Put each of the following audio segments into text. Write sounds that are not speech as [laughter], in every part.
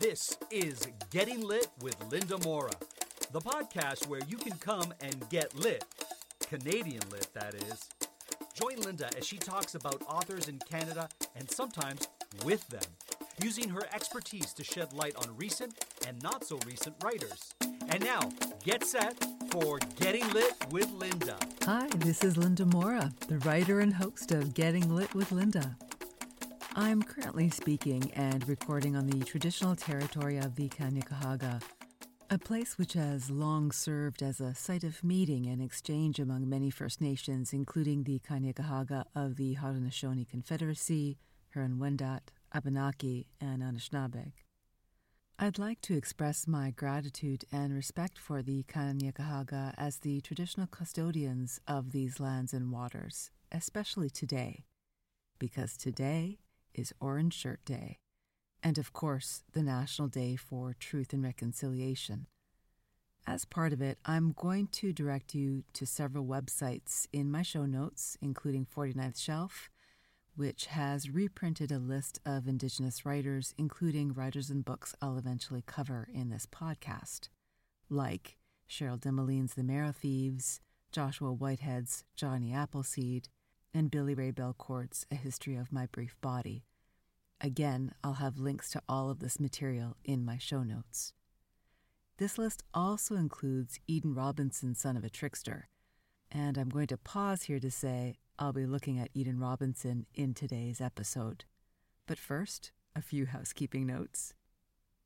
This is Getting Lit with Linda Mora, the podcast where you can come and get lit. Canadian lit, that is. Join Linda as she talks about authors in Canada and sometimes with them, using her expertise to shed light on recent and not so recent writers. And now, get set for Getting Lit with Linda. Hi, this is Linda Mora, the writer and host of Getting Lit with Linda. I'm currently speaking and recording on the traditional territory of the Kanien'kehá:ka, a place which has long served as a site of meeting and exchange among many First Nations, including the Kanien'kehá:ka of the Haudenosaunee Confederacy, Huron-Wendat, Abenaki, and Anishinaabeg. I'd like to express my gratitude and respect for the Kanien'kehá:ka as the traditional custodians of these lands and waters, especially today, because today is Orange Shirt Day, and of course, the National Day for Truth and Reconciliation. As part of it, I'm going to direct you to several websites in my show notes, including 49th Shelf, which has reprinted a list of Indigenous writers, including writers and books I'll eventually cover in this podcast, like Cherie Dimaline's The Marrow Thieves, Joshua Whitehead's Johnny Appleseed, and Billy Ray Belcourt's A History of My Brief Body. Again, I'll have links to all of this material in my show notes. This list also includes Eden Robinson, Son of a Trickster, and I'm going to pause here to say I'll be looking at Eden Robinson in today's episode. But first, a few housekeeping notes.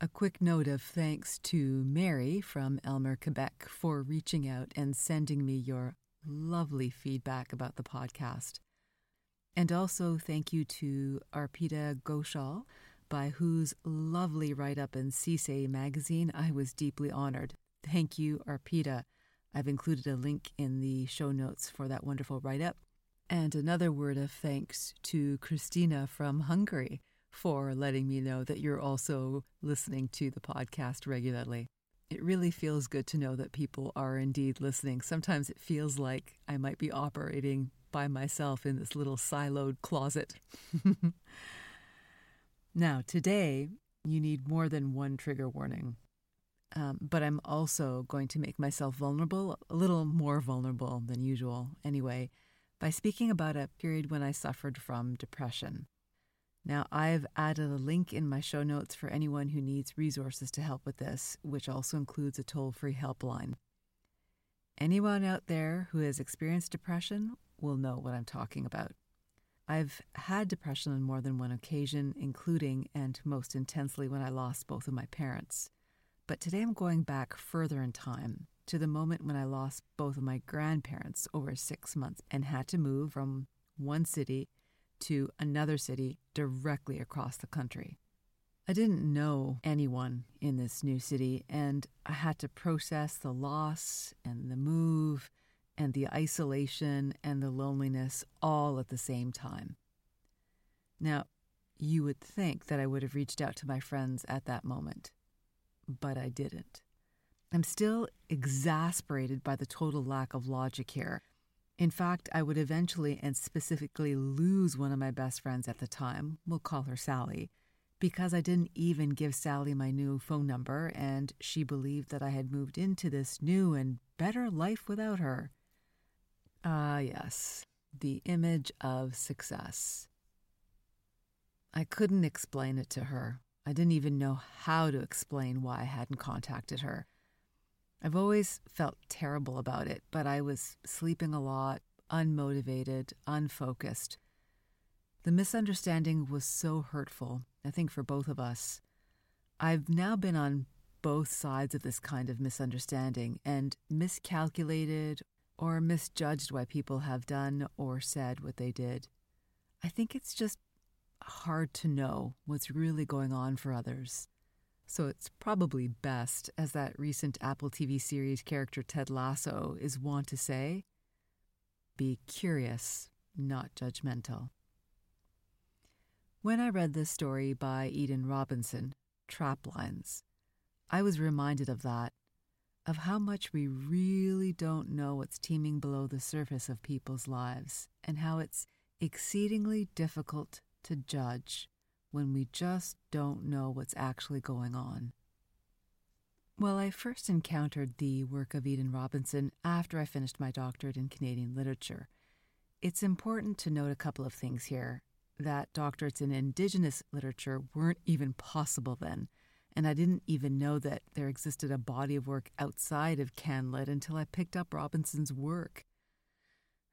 A quick note of thanks to Mary from Aylmer, Quebec, for reaching out and sending me your lovely feedback about the podcast. And also thank you to Arpita Ghoshal, by whose lovely write up in CSA magazine I was deeply honored. Thank you, Arpita. I've included a link in the show notes for that wonderful write up. And another word of thanks to Christina from Hungary for letting me know that you're also listening to the podcast regularly. It really feels good to know that people are indeed listening. Sometimes it feels like I might be operating by myself in this little siloed closet. [laughs] now, today, you need more than one trigger warning. Um, but I'm also going to make myself vulnerable, a little more vulnerable than usual anyway, by speaking about a period when I suffered from depression. Now, I've added a link in my show notes for anyone who needs resources to help with this, which also includes a toll free helpline. Anyone out there who has experienced depression will know what I'm talking about. I've had depression on more than one occasion, including and most intensely when I lost both of my parents. But today I'm going back further in time to the moment when I lost both of my grandparents over six months and had to move from one city to another city directly across the country. I didn't know anyone in this new city, and I had to process the loss and the move and the isolation and the loneliness all at the same time. Now, you would think that I would have reached out to my friends at that moment, but I didn't. I'm still exasperated by the total lack of logic here. In fact, I would eventually and specifically lose one of my best friends at the time, we'll call her Sally, because I didn't even give Sally my new phone number and she believed that I had moved into this new and better life without her. Ah, yes, the image of success. I couldn't explain it to her. I didn't even know how to explain why I hadn't contacted her. I've always felt terrible about it, but I was sleeping a lot, unmotivated, unfocused. The misunderstanding was so hurtful, I think, for both of us. I've now been on both sides of this kind of misunderstanding and miscalculated or misjudged why people have done or said what they did. I think it's just hard to know what's really going on for others. So it's probably best, as that recent Apple TV series character Ted Lasso is wont to say, be curious, not judgmental. When I read this story by Eden Robinson, Traplines, I was reminded of that, of how much we really don't know what's teeming below the surface of people's lives, and how it's exceedingly difficult to judge when we just don't know what's actually going on. Well, I first encountered the work of Eden Robinson after I finished my doctorate in Canadian literature. It's important to note a couple of things here that doctorates in Indigenous literature weren't even possible then, and I didn't even know that there existed a body of work outside of CanLit until I picked up Robinson's work.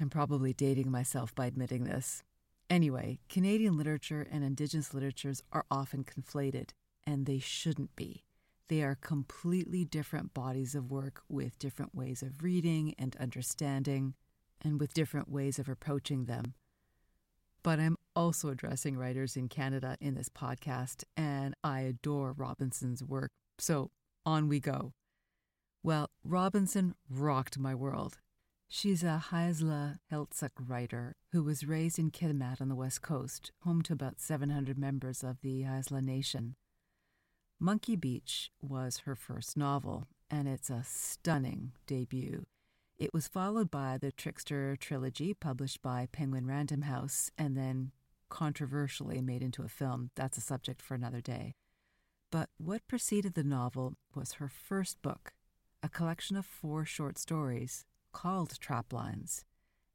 I'm probably dating myself by admitting this. Anyway, Canadian literature and Indigenous literatures are often conflated, and they shouldn't be. They are completely different bodies of work with different ways of reading and understanding, and with different ways of approaching them. But I'm also addressing writers in Canada in this podcast, and I adore Robinson's work. So on we go. Well, Robinson rocked my world. She's a Haisla Heiltsuk writer who was raised in Kitimat on the west coast, home to about 700 members of the Haisla Nation. Monkey Beach was her first novel, and it's a stunning debut. It was followed by the Trickster trilogy, published by Penguin Random House, and then controversially made into a film. That's a subject for another day. But what preceded the novel was her first book, a collection of four short stories called Traplines.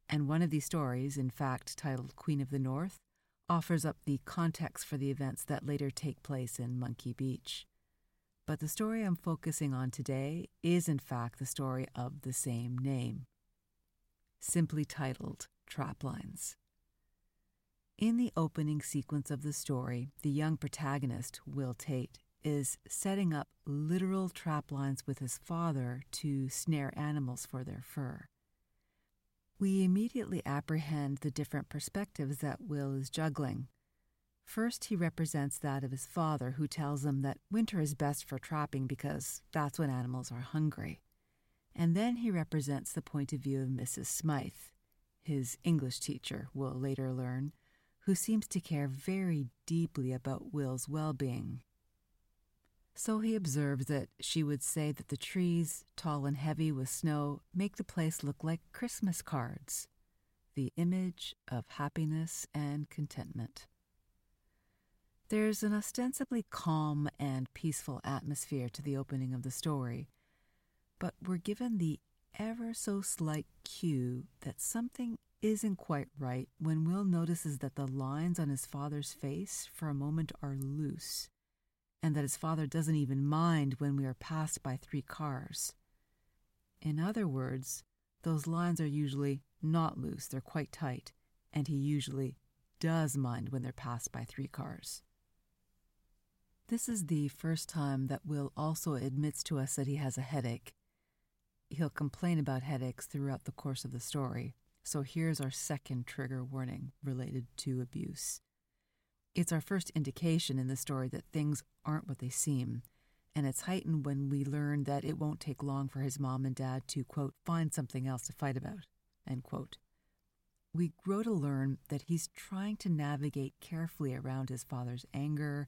And one of these stories, in fact titled Queen of the North, offers up the context for the events that later take place in Monkey Beach. But the story I'm focusing on today is, in fact, the story of the same name, simply titled Traplines. In the opening sequence of the story, the young protagonist, Will Tate, is setting up literal traplines with his father to snare animals for their fur. We immediately apprehend the different perspectives that Will is juggling. First, he represents that of his father, who tells him that winter is best for trapping because that's when animals are hungry. And then he represents the point of view of Mrs. Smythe, his English teacher, we'll later learn, who seems to care very deeply about Will's well being. So he observes that she would say that the trees, tall and heavy with snow, make the place look like Christmas cards, the image of happiness and contentment. There's an ostensibly calm and peaceful atmosphere to the opening of the story, but we're given the ever so slight cue that something isn't quite right when Will notices that the lines on his father's face for a moment are loose, and that his father doesn't even mind when we are passed by three cars. In other words, those lines are usually not loose, they're quite tight, and he usually does mind when they're passed by three cars. This is the first time that Will also admits to us that he has a headache. He'll complain about headaches throughout the course of the story, so here's our second trigger warning related to abuse. It's our first indication in the story that things aren't what they seem, and it's heightened when we learn that it won't take long for his mom and dad to, quote, find something else to fight about, end quote. We grow to learn that he's trying to navigate carefully around his father's anger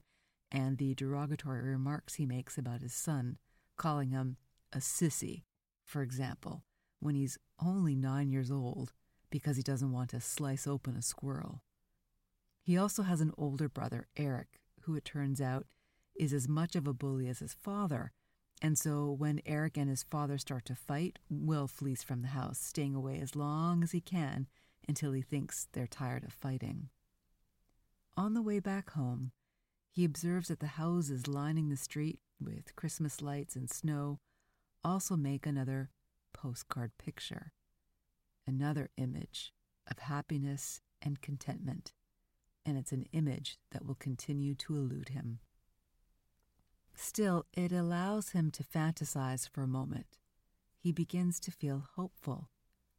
and the derogatory remarks he makes about his son, calling him a sissy, for example, when he's only nine years old because he doesn't want to slice open a squirrel. He also has an older brother, Eric, who it turns out is as much of a bully as his father. And so when Eric and his father start to fight, Will flees from the house, staying away as long as he can until he thinks they're tired of fighting. On the way back home, he observes that the houses lining the street with Christmas lights and snow also make another postcard picture another image of happiness and contentment, and it's an image that will continue to elude him. Still, it allows him to fantasize for a moment. He begins to feel hopeful.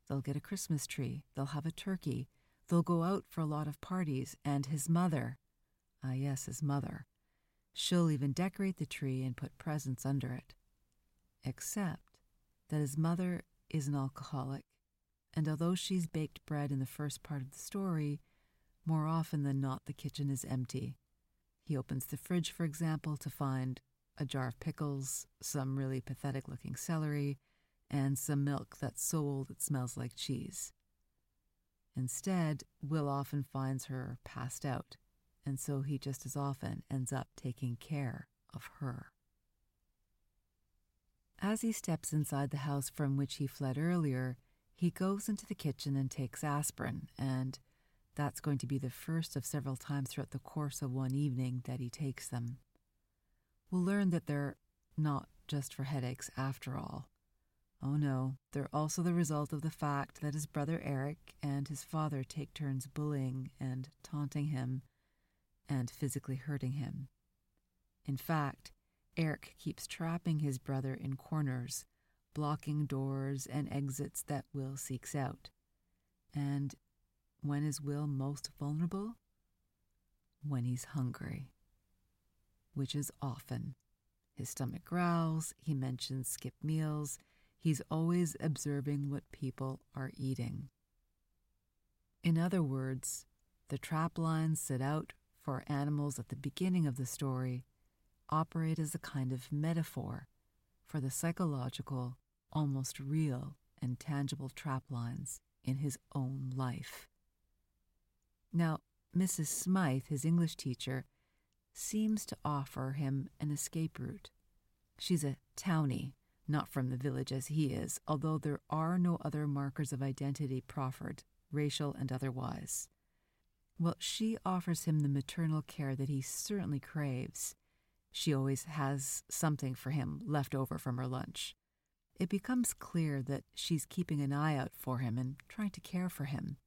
They'll get a Christmas tree, they'll have a turkey, they'll go out for a lot of parties, and his mother, ah, yes, his mother, she'll even decorate the tree and put presents under it. Except that his mother is an alcoholic and although she's baked bread in the first part of the story, more often than not the kitchen is empty. He opens the fridge, for example, to find a jar of pickles, some really pathetic looking celery, and some milk that's so old it smells like cheese. Instead, Will often finds her passed out, and so he just as often ends up taking care of her. As he steps inside the house from which he fled earlier, he goes into the kitchen and takes aspirin, and that's going to be the first of several times throughout the course of one evening that he takes them. We'll learn that they're not just for headaches after all. Oh no, they're also the result of the fact that his brother Eric and his father take turns bullying and taunting him and physically hurting him. In fact, Eric keeps trapping his brother in corners, blocking doors and exits that Will seeks out. And when is Will most vulnerable? When he's hungry, which is often. His stomach growls, he mentions skip meals, he's always observing what people are eating. In other words, the trap lines set out for animals at the beginning of the story operate as a kind of metaphor for the psychological, almost real and tangible trap lines in his own life. Now, Mrs. Smythe, his English teacher, seems to offer him an escape route. She's a townie, not from the village as he is, although there are no other markers of identity proffered, racial and otherwise. Well, she offers him the maternal care that he certainly craves. She always has something for him left over from her lunch. It becomes clear that she's keeping an eye out for him and trying to care for him.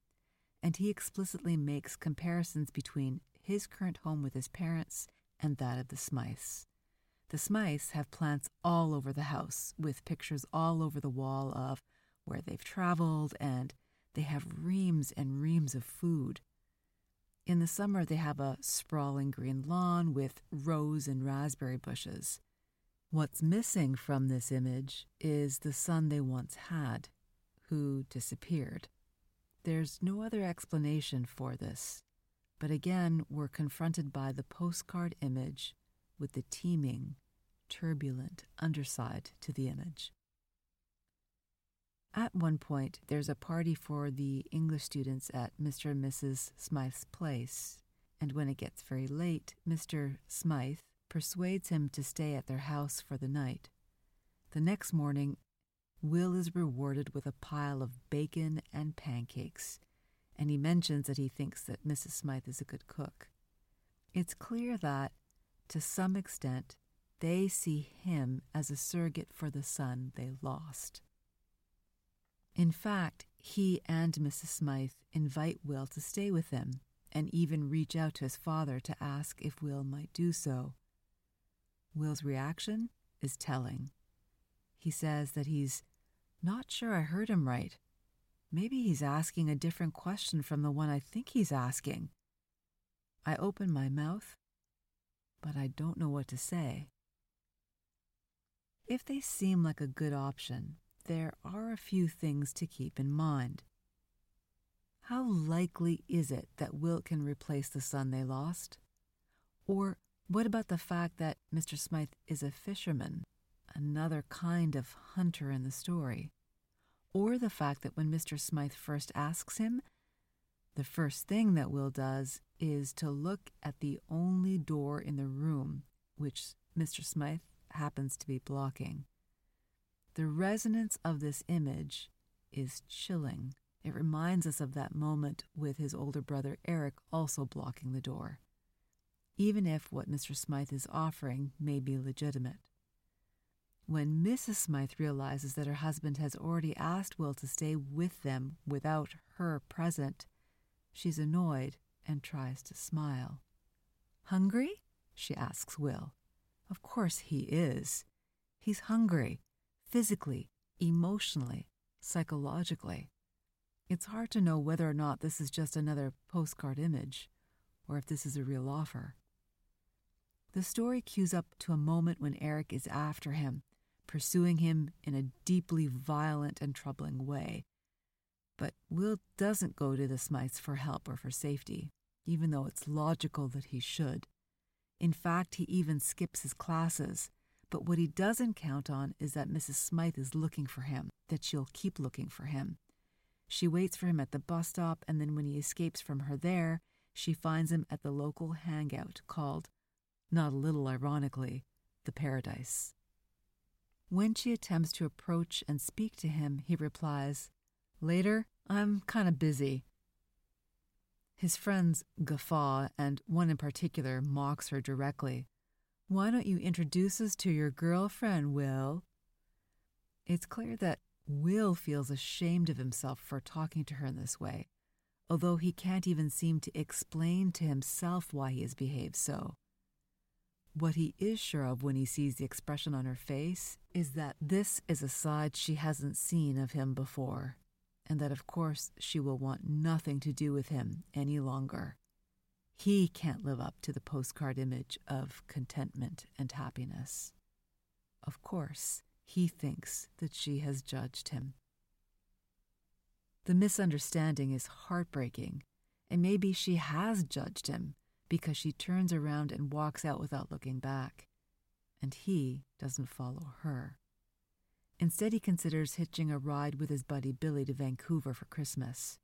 And he explicitly makes comparisons between his current home with his parents and that of the Smythes. The Smythes have plants all over the house, with pictures all over the wall of where they've traveled, and they have reams and reams of food. In the summer, they have a sprawling green lawn with rose and raspberry bushes. What's missing from this image is the son they once had, who disappeared. There's no other explanation for this, but again, we're confronted by the postcard image with the teeming, turbulent underside to the image. At one point, there's a party for the English students at Mr. and Mrs. Smythe's place, and when it gets very late, Mr. Smythe persuades him to stay at their house for the night. The next morning, Will is rewarded with a pile of bacon and pancakes, and he mentions that he thinks that Mrs. Smythe is a good cook. It's clear that, to some extent, they see him as a surrogate for the son they lost. In fact, he and Mrs. Smythe invite Will to stay with them and even reach out to his father to ask if Will might do so. Will's reaction is telling. He says that he's not sure I heard him right. Maybe he's asking a different question from the one I think he's asking. I open my mouth, but I don't know what to say. If they seem like a good option, there are a few things to keep in mind. How likely is it that Will can replace the son they lost? Or what about the fact that Mr. Smythe is a fisherman, another kind of hunter in the story? Or the fact that when Mr. Smythe first asks him, the first thing that Will does is to look at the only door in the room, which Mr. Smythe happens to be blocking. The resonance of this image is chilling. It reminds us of that moment with his older brother Eric also blocking the door, even if what Mr. Smythe is offering may be legitimate. When Mrs. Smythe realizes that her husband has already asked Will to stay with them without her present, she's annoyed and tries to smile. Hungry? she asks Will. Of course he is. He's hungry physically, emotionally, psychologically. It's hard to know whether or not this is just another postcard image or if this is a real offer. The story cues up to a moment when Eric is after him, pursuing him in a deeply violent and troubling way. But Will doesn't go to the Smythes for help or for safety, even though it's logical that he should. In fact, he even skips his classes but what he doesn't count on is that Mrs. Smythe is looking for him, that she'll keep looking for him. She waits for him at the bus stop, and then when he escapes from her there, she finds him at the local hangout called, not a little ironically, the Paradise. When she attempts to approach and speak to him, he replies, Later, I'm kind of busy. His friends guffaw, and one in particular mocks her directly. Why don't you introduce us to your girlfriend, Will? It's clear that Will feels ashamed of himself for talking to her in this way, although he can't even seem to explain to himself why he has behaved so. What he is sure of when he sees the expression on her face is that this is a side she hasn't seen of him before, and that of course she will want nothing to do with him any longer. He can't live up to the postcard image of contentment and happiness. Of course, he thinks that she has judged him. The misunderstanding is heartbreaking, and maybe she has judged him because she turns around and walks out without looking back, and he doesn't follow her. Instead, he considers hitching a ride with his buddy Billy to Vancouver for Christmas.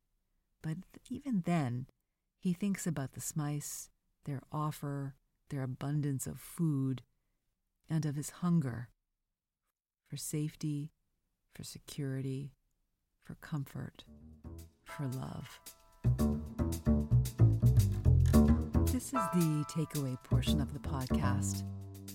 But even then, he thinks about the Smythes, their offer, their abundance of food, and of his hunger for safety, for security, for comfort, for love. This is the takeaway portion of the podcast.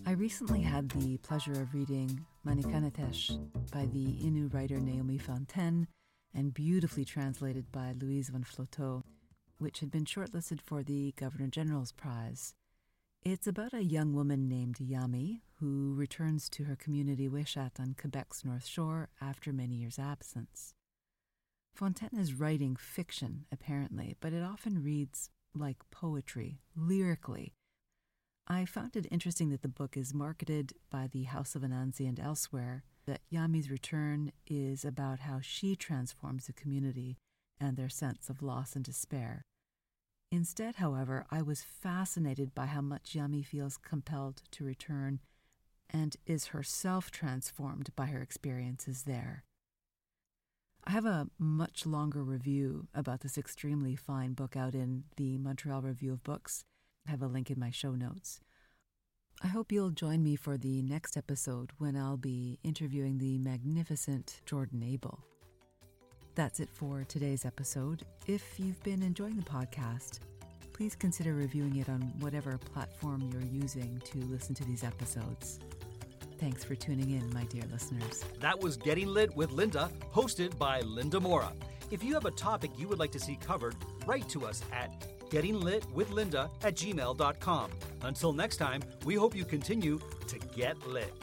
I recently had the pleasure of reading Manikanetish by the Innu writer Naomi Fontaine and beautifully translated by Luise von Flotow, which had been shortlisted for the Governor General's Prize. It's about a young woman named Yami who returns to her community Uashat on Quebec's North Shore after many years' absence. Fontaine is writing fiction, apparently, but it often reads like poetry, lyrically. I found it interesting that the book is marketed by the House of Anansi and elsewhere, that Yami's return is about how she transforms the community and their sense of loss and despair. Instead, however, I was fascinated by how much Yami feels compelled to return and is herself transformed by her experiences there. I have a much longer review about this extremely fine book out in the Montreal Review of Books. I have a link in my show notes. I hope you'll join me for the next episode when I'll be interviewing the magnificent Jordan Abel. That's it for today's episode. If you've been enjoying the podcast, please consider reviewing it on whatever platform you're using to listen to these episodes. Thanks for tuning in, my dear listeners. That was Getting Lit with Linda, hosted by Linda Mora. If you have a topic you would like to see covered, write to us at gettinglitwithlinda at gmail.com. Until next time, we hope you continue to get lit.